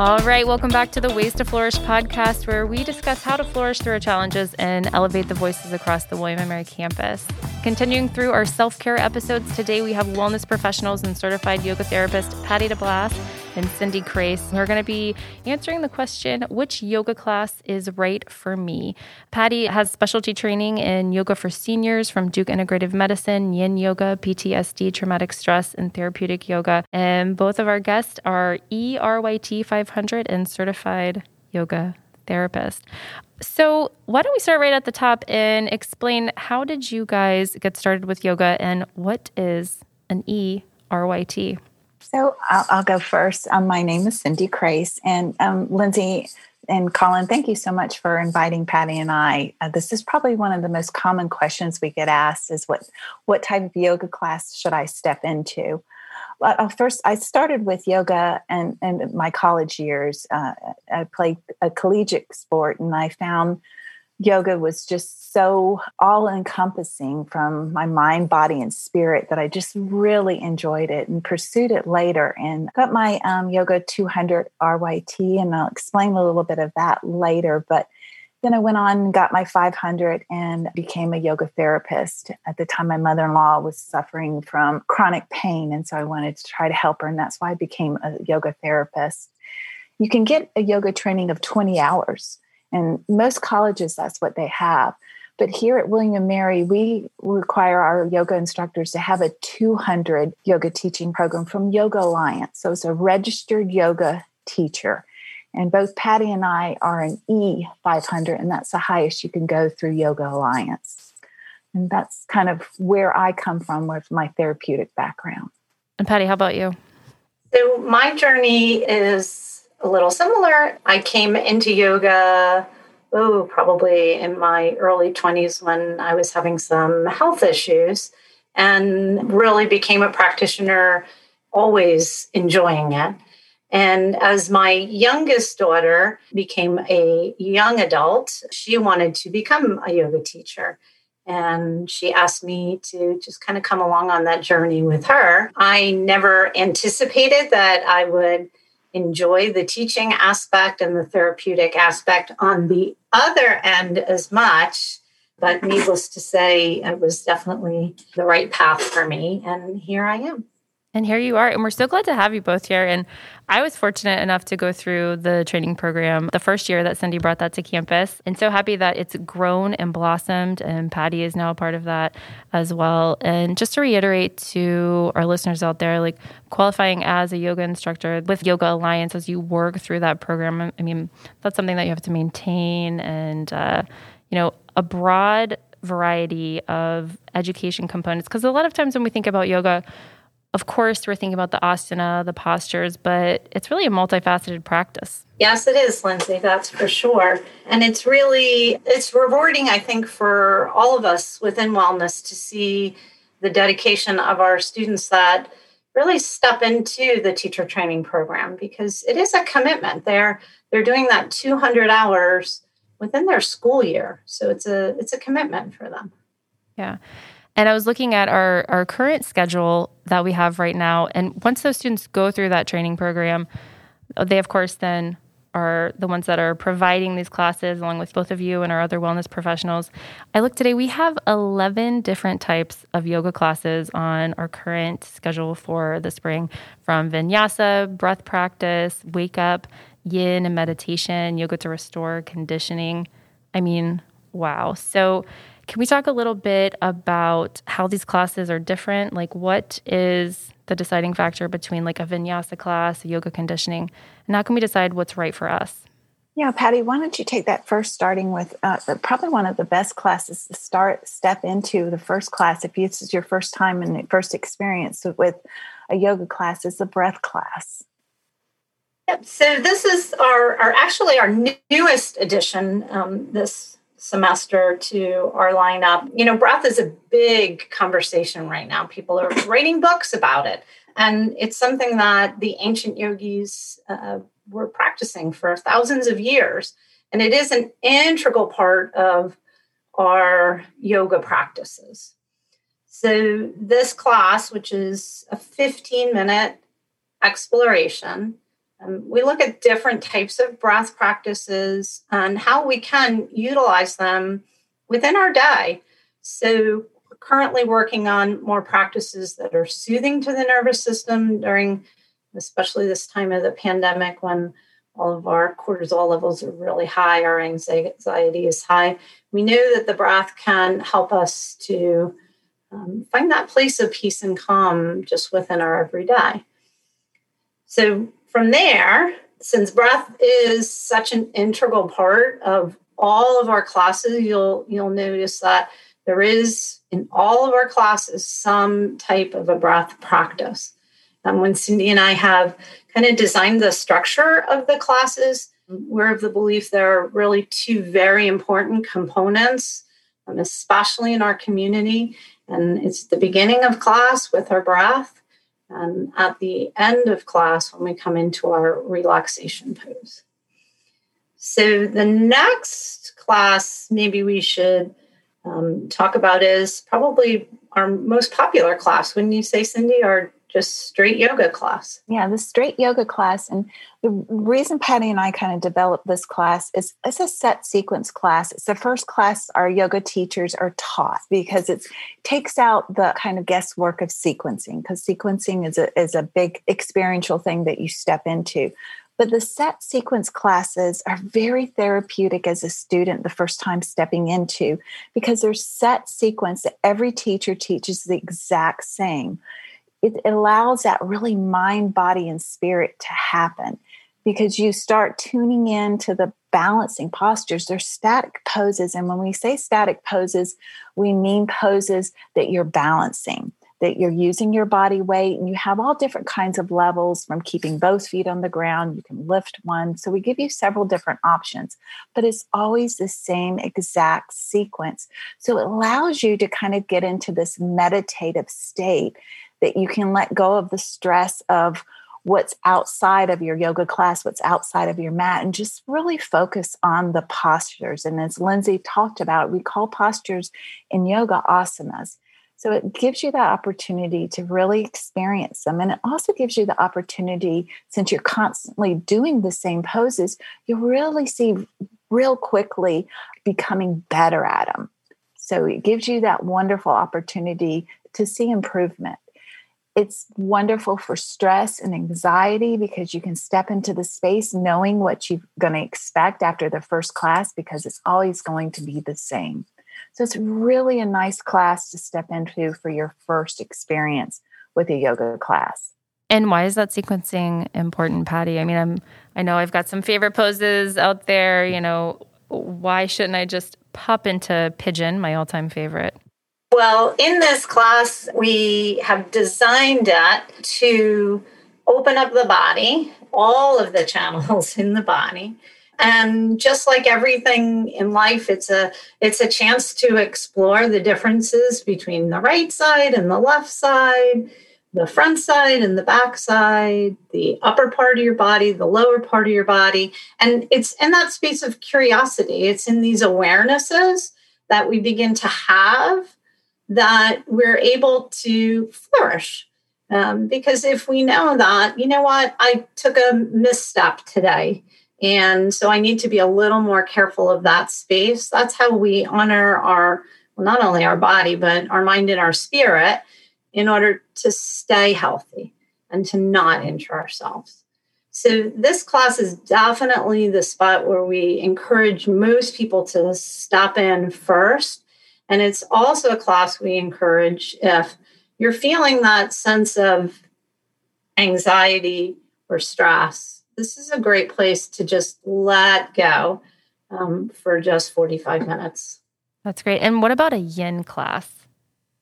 All right, welcome back to the Ways to Flourish podcast, where we discuss how to flourish through our challenges and elevate the voices across the William & Mary campus. Continuing through our self care episodes, today we have wellness professionals and certified yoga therapist Patty DeBlas and Cindy Crace. We're going to be answering the question which yoga class is right for me? Patty has specialty training in yoga for seniors from Duke Integrative Medicine, Yin Yoga, PTSD, traumatic stress, and therapeutic yoga. And both of our guests are ERYT 500 and certified yoga therapist. So, why don't we start right at the top and explain how did you guys get started with yoga and what is an ERYT? So I'll, I'll go first. Um, my name is Cindy Crace, and um, Lindsay and Colin, thank you so much for inviting Patty and I. Uh, this is probably one of the most common questions we get asked: is what what type of yoga class should I step into? Well, uh, first, I started with yoga and in my college years. Uh, I played a collegiate sport, and I found yoga was just so all encompassing from my mind, body, and spirit that I just really enjoyed it and pursued it later and got my um, Yoga 200 RYT. And I'll explain a little bit of that later. But then I went on and got my 500 and became a yoga therapist. At the time, my mother in law was suffering from chronic pain. And so I wanted to try to help her. And that's why I became a yoga therapist. You can get a yoga training of 20 hours and most colleges, that's what they have. But here at William Mary, we require our yoga instructors to have a 200 yoga teaching program from Yoga Alliance. So it's a registered yoga teacher. And both Patty and I are an E500, and that's the highest you can go through Yoga Alliance. And that's kind of where I come from with my therapeutic background. And Patty, how about you? So my journey is a little similar. I came into yoga, oh, probably in my early 20s when I was having some health issues and really became a practitioner, always enjoying it. And as my youngest daughter became a young adult, she wanted to become a yoga teacher. And she asked me to just kind of come along on that journey with her. I never anticipated that I would enjoy the teaching aspect and the therapeutic aspect on the other end as much. But needless to say, it was definitely the right path for me. And here I am. And here you are. And we're so glad to have you both here. And I was fortunate enough to go through the training program the first year that Cindy brought that to campus. And so happy that it's grown and blossomed. And Patty is now a part of that as well. And just to reiterate to our listeners out there, like qualifying as a yoga instructor with Yoga Alliance as you work through that program, I mean, that's something that you have to maintain and, uh, you know, a broad variety of education components. Because a lot of times when we think about yoga, of course, we're thinking about the asana, the postures, but it's really a multifaceted practice. Yes, it is, Lindsay, that's for sure. And it's really it's rewarding, I think, for all of us within wellness to see the dedication of our students that really step into the teacher training program because it is a commitment. They're they're doing that 200 hours within their school year. So it's a it's a commitment for them. Yeah. And I was looking at our, our current schedule that we have right now. And once those students go through that training program, they, of course, then are the ones that are providing these classes along with both of you and our other wellness professionals. I looked today, we have 11 different types of yoga classes on our current schedule for the spring from vinyasa, breath practice, wake up, yin and meditation, yoga to restore, conditioning. I mean, wow. So can we talk a little bit about how these classes are different? Like, what is the deciding factor between like a vinyasa class, a yoga conditioning, and how can we decide what's right for us? Yeah, Patty, why don't you take that first, starting with uh, probably one of the best classes to start, step into the first class. If this is your first time and first experience with a yoga class, is the breath class. Yep. So this is our, our actually our newest addition um, this semester to our lineup. You know, breath is a big conversation right now. People are writing books about it. And it's something that the ancient yogis uh, were practicing for thousands of years. And it is an integral part of our yoga practices. So, this class, which is a 15 minute exploration Um, we look at different types of breath practices and how we can utilize them within our day. So, we're currently working on more practices that are soothing to the nervous system during, especially this time of the pandemic when all of our cortisol levels are really high, our anxiety is high. We know that the breath can help us to um, find that place of peace and calm just within our everyday. So, from there, since breath is such an integral part of all of our classes, you'll you'll notice that there is in all of our classes some type of a breath practice. And when Cindy and I have kind of designed the structure of the classes, we're of the belief there are really two very important components, um, especially in our community. And it's the beginning of class with our breath, and at the end of class when we come into our relaxation pose. So, the next class, maybe we should um, talk about is probably our most popular class. Wouldn't you say, Cindy? Our just straight yoga class. Yeah, the straight yoga class. And the reason Patty and I kind of developed this class is it's a set sequence class. It's the first class our yoga teachers are taught because it takes out the kind of guesswork of sequencing, because sequencing is a, is a big experiential thing that you step into. But the set sequence classes are very therapeutic as a student the first time stepping into because there's set sequence that every teacher teaches the exact same it allows that really mind, body, and spirit to happen because you start tuning in to the balancing postures. They're static poses. And when we say static poses, we mean poses that you're balancing, that you're using your body weight, and you have all different kinds of levels from keeping both feet on the ground. You can lift one. So we give you several different options, but it's always the same exact sequence. So it allows you to kind of get into this meditative state that you can let go of the stress of what's outside of your yoga class, what's outside of your mat, and just really focus on the postures. And as Lindsay talked about, we call postures in yoga asanas. So it gives you that opportunity to really experience them. And it also gives you the opportunity, since you're constantly doing the same poses, you really see real quickly becoming better at them. So it gives you that wonderful opportunity to see improvement. It's wonderful for stress and anxiety because you can step into the space knowing what you're going to expect after the first class because it's always going to be the same. So it's really a nice class to step into for your first experience with a yoga class. And why is that sequencing important, Patty? I mean, I'm I know I've got some favorite poses out there, you know, why shouldn't I just pop into pigeon, my all-time favorite? Well, in this class, we have designed it to open up the body, all of the channels in the body. And just like everything in life, it's a it's a chance to explore the differences between the right side and the left side, the front side and the back side, the upper part of your body, the lower part of your body. And it's in that space of curiosity. It's in these awarenesses that we begin to have that we're able to flourish. Um, because if we know that, you know what, I took a misstep today. And so I need to be a little more careful of that space. That's how we honor our, well, not only our body, but our mind and our spirit in order to stay healthy and to not injure ourselves. So, this class is definitely the spot where we encourage most people to stop in first and it's also a class we encourage if you're feeling that sense of anxiety or stress. This is a great place to just let go um, for just 45 minutes. That's great. And what about a yin class?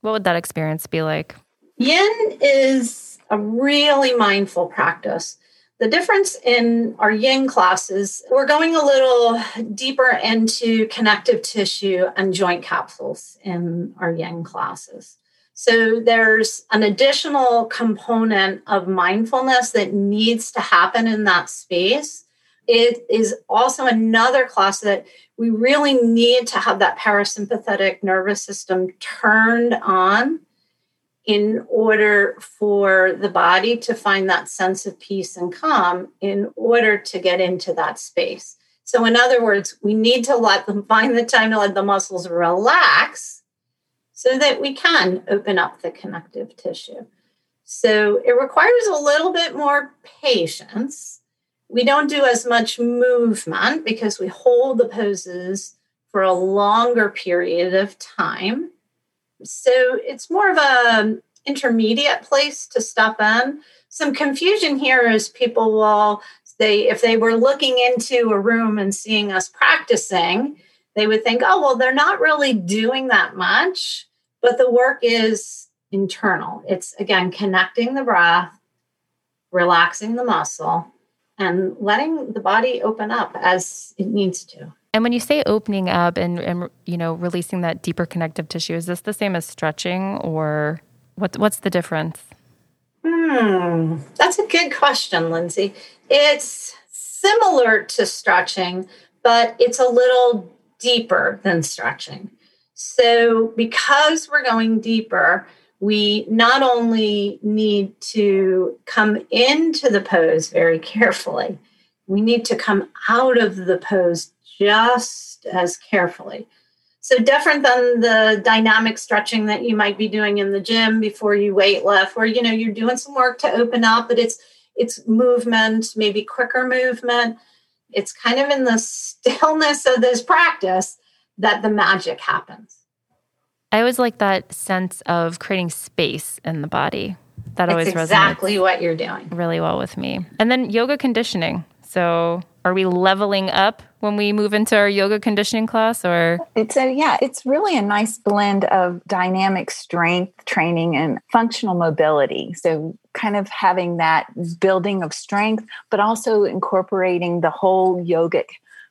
What would that experience be like? Yin is a really mindful practice. The difference in our yin classes, we're going a little deeper into connective tissue and joint capsules in our yin classes. So there's an additional component of mindfulness that needs to happen in that space. It is also another class that we really need to have that parasympathetic nervous system turned on in order for the body to find that sense of peace and calm in order to get into that space. So, in other words, we need to let them find the time to let the muscles relax so that we can open up the connective tissue. So, it requires a little bit more patience. We don't do as much movement because we hold the poses for a longer period of time. So it's more of a um, intermediate place to step in. Some confusion here is people will they if they were looking into a room and seeing us practicing, they would think, "Oh, well, they're not really doing that much." But the work is internal. It's again connecting the breath, relaxing the muscle, and letting the body open up as it needs to. And when you say opening up and, and you know releasing that deeper connective tissue, is this the same as stretching, or what, what's the difference? Hmm, that's a good question, Lindsay. It's similar to stretching, but it's a little deeper than stretching. So, because we're going deeper, we not only need to come into the pose very carefully, we need to come out of the pose just as carefully. So different than the dynamic stretching that you might be doing in the gym before you weight lift, where you know you're doing some work to open up, but it's it's movement, maybe quicker movement. It's kind of in the stillness of this practice that the magic happens. I always like that sense of creating space in the body. That it's always exactly what you're doing really well with me. And then yoga conditioning. So are we leveling up when we move into our yoga conditioning class or? It's a yeah it's really a nice blend of dynamic strength training and functional mobility. So kind of having that building of strength but also incorporating the whole yogic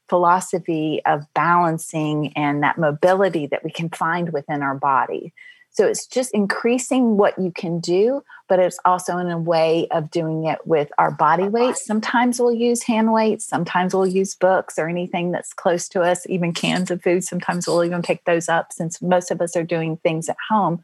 philosophy of balancing and that mobility that we can find within our body so it's just increasing what you can do, but it's also in a way of doing it with our body weight. Sometimes we'll use hand weights, sometimes we'll use books or anything that's close to us, even cans of food. Sometimes we'll even pick those up since most of us are doing things at home.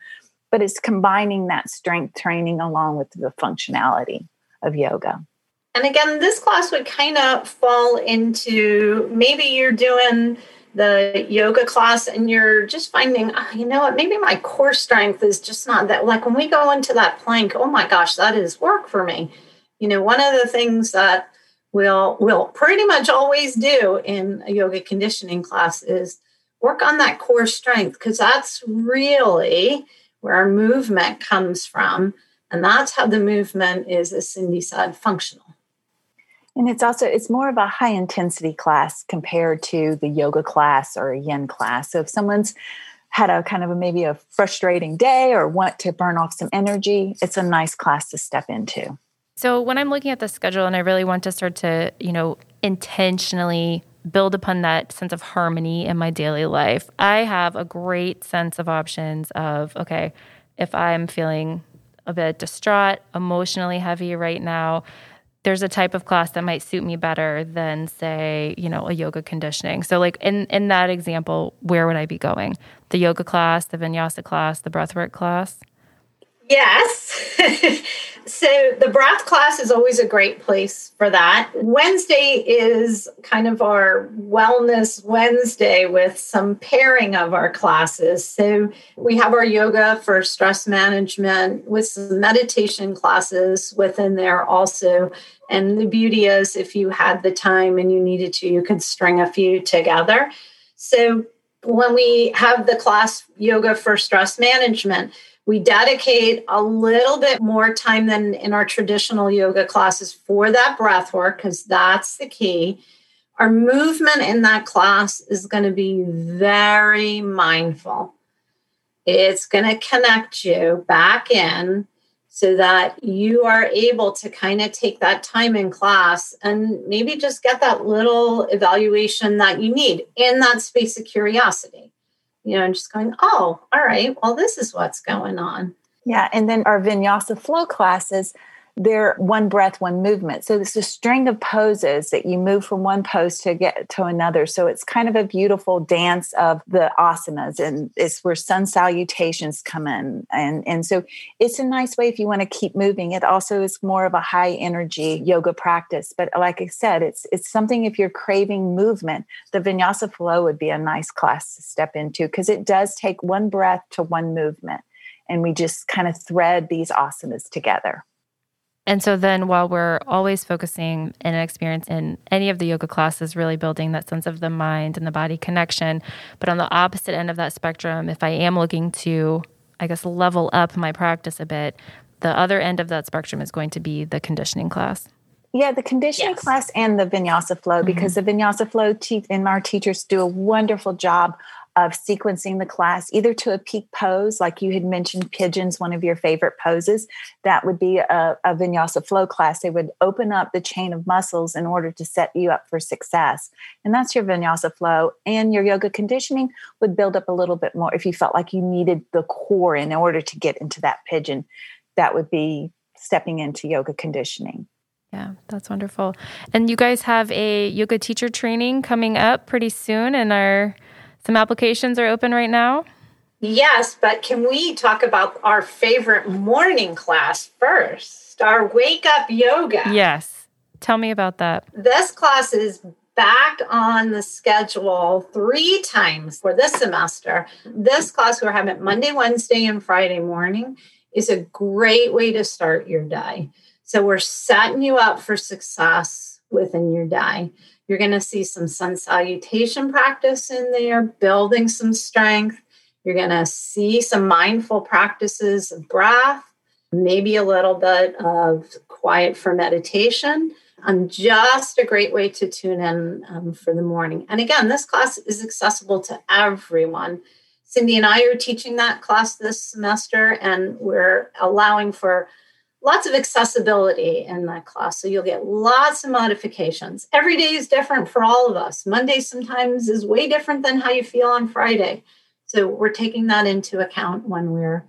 But it's combining that strength training along with the functionality of yoga. And again, this class would kind of fall into maybe you're doing the yoga class and you're just finding, oh, you know what, maybe my core strength is just not that. Like when we go into that plank, oh my gosh, that is work for me. You know, one of the things that we'll, we'll pretty much always do in a yoga conditioning class is work on that core strength because that's really where our movement comes from. And that's how the movement is, as Cindy said, functional. And it's also it's more of a high intensity class compared to the yoga class or a yin class. So if someone's had a kind of a, maybe a frustrating day or want to burn off some energy, it's a nice class to step into. So when I'm looking at the schedule and I really want to start to, you know, intentionally build upon that sense of harmony in my daily life, I have a great sense of options of okay, if I'm feeling a bit distraught, emotionally heavy right now, there's a type of class that might suit me better than say you know a yoga conditioning. So like in in that example where would i be going? The yoga class the vinyasa class the breathwork class Yes. so the breath class is always a great place for that. Wednesday is kind of our wellness Wednesday with some pairing of our classes. So we have our yoga for stress management with some meditation classes within there also. And the beauty is, if you had the time and you needed to, you could string a few together. So when we have the class yoga for stress management, we dedicate a little bit more time than in our traditional yoga classes for that breath work because that's the key. Our movement in that class is going to be very mindful. It's going to connect you back in so that you are able to kind of take that time in class and maybe just get that little evaluation that you need in that space of curiosity you know, and just going, oh, all right, well, this is what's going on. Yeah. And then our vinyasa flow classes, they're one breath, one movement. So it's a string of poses that you move from one pose to get to another. So it's kind of a beautiful dance of the asanas, and it's where sun salutations come in. And and so it's a nice way if you want to keep moving. It also is more of a high energy yoga practice. But like I said, it's it's something if you're craving movement, the vinyasa flow would be a nice class to step into because it does take one breath to one movement. And we just kind of thread these asanas together. And so then while we're always focusing in an experience in any of the yoga classes, really building that sense of the mind and the body connection. But on the opposite end of that spectrum, if I am looking to, I guess, level up my practice a bit, the other end of that spectrum is going to be the conditioning class. Yeah, the conditioning yes. class and the vinyasa flow, mm-hmm. because the vinyasa flow te- and our teachers do a wonderful job of sequencing the class either to a peak pose, like you had mentioned, pigeons, one of your favorite poses. That would be a, a, vinyasa flow class. They would open up the chain of muscles in order to set you up for success. And that's your vinyasa flow. And your yoga conditioning would build up a little bit more if you felt like you needed the core in order to get into that pigeon. That would be stepping into yoga conditioning. Yeah, that's wonderful. And you guys have a yoga teacher training coming up pretty soon and are some applications are open right now. Yes, but can we talk about our favorite morning class first? Our wake up yoga. Yes. Tell me about that. This class is back on the schedule three times for this semester. This class we're having Monday, Wednesday, and Friday morning is a great way to start your day. So we're setting you up for success within your day. You're going to see some sun salutation practice in there, building some strength. You're going to see some mindful practices of breath, maybe a little bit of quiet for meditation. Um, just a great way to tune in um, for the morning. And again, this class is accessible to everyone. Cindy and I are teaching that class this semester, and we're allowing for lots of accessibility in that class. So you'll get lots of modifications. Every day is different for all of us. Monday sometimes is way different than how you feel on Friday. So we're taking that into account when we're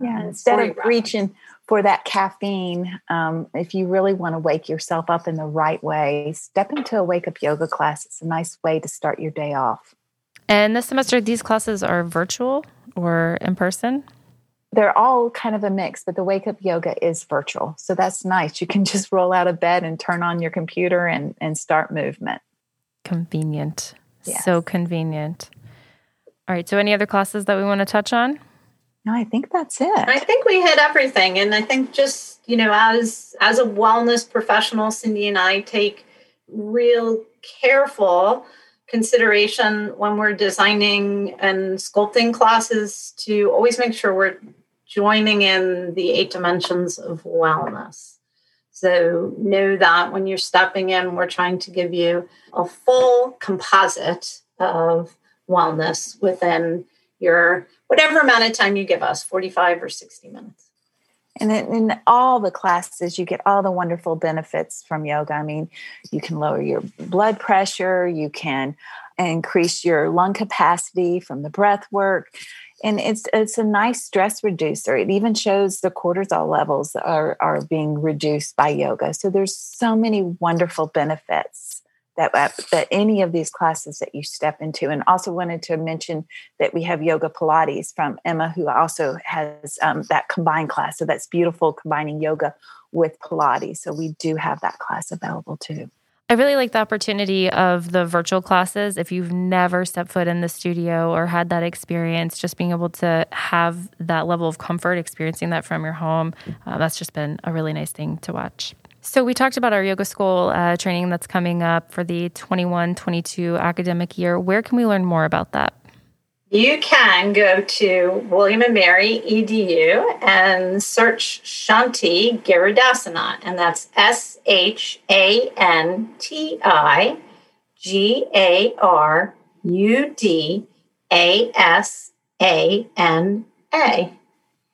yeah. Uh, instead of reaching for that caffeine, um, if you really want to wake yourself up in the right way, step into a wake up yoga class. It's a nice way to start your day off. And this semester, these classes are virtual or in person? They're all kind of a mix, but the wake up yoga is virtual. So that's nice. You can just roll out of bed and turn on your computer and, and start movement. Convenient. Yes. So convenient. All right. So, any other classes that we want to touch on? No, I think that's it. I think we hit everything. And I think just, you know, as as a wellness professional, Cindy and I take real careful consideration when we're designing and sculpting classes to always make sure we're joining in the eight dimensions of wellness. So know that when you're stepping in, we're trying to give you a full composite of wellness within your whatever amount of time you give us 45 or 60 minutes. And in all the classes, you get all the wonderful benefits from yoga. I mean, you can lower your blood pressure, you can increase your lung capacity from the breath work and it's it's a nice stress reducer. It even shows the cortisol levels are are being reduced by yoga. So there's so many wonderful benefits that that any of these classes that you step into. And also wanted to mention that we have yoga Pilates from Emma, who also has um, that combined class. So that's beautiful combining yoga with Pilates. So we do have that class available too. I really like the opportunity of the virtual classes. If you've never stepped foot in the studio or had that experience, just being able to have that level of comfort, experiencing that from your home, uh, that's just been a really nice thing to watch. So, we talked about our yoga school uh, training that's coming up for the 21 22 academic year. Where can we learn more about that? You can go to William and Mary EDU and search Shanti Garudasana, and that's S H A N T I G A R U D A S A N A.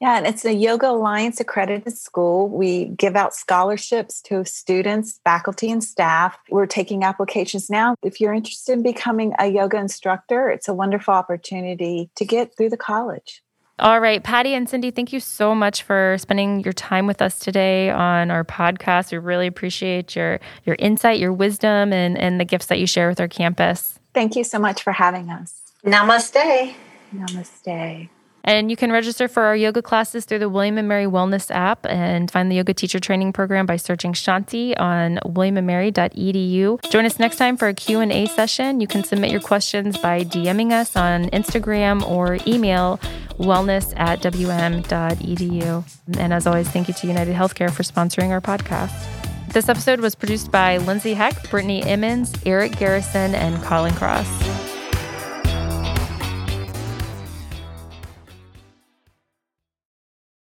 Yeah, and it's a Yoga Alliance accredited school. We give out scholarships to students, faculty, and staff. We're taking applications now. If you're interested in becoming a yoga instructor, it's a wonderful opportunity to get through the college. All right, Patty and Cindy, thank you so much for spending your time with us today on our podcast. We really appreciate your your insight, your wisdom, and, and the gifts that you share with our campus. Thank you so much for having us. Namaste. Namaste. And you can register for our yoga classes through the William and Mary Wellness app and find the yoga teacher training program by searching Shanti on williamandmary.edu. Join us next time for a Q&A session. You can submit your questions by DMing us on Instagram or email wellness at wm.edu. And as always, thank you to United Healthcare for sponsoring our podcast. This episode was produced by Lindsay Heck, Brittany Emmons, Eric Garrison, and Colin Cross.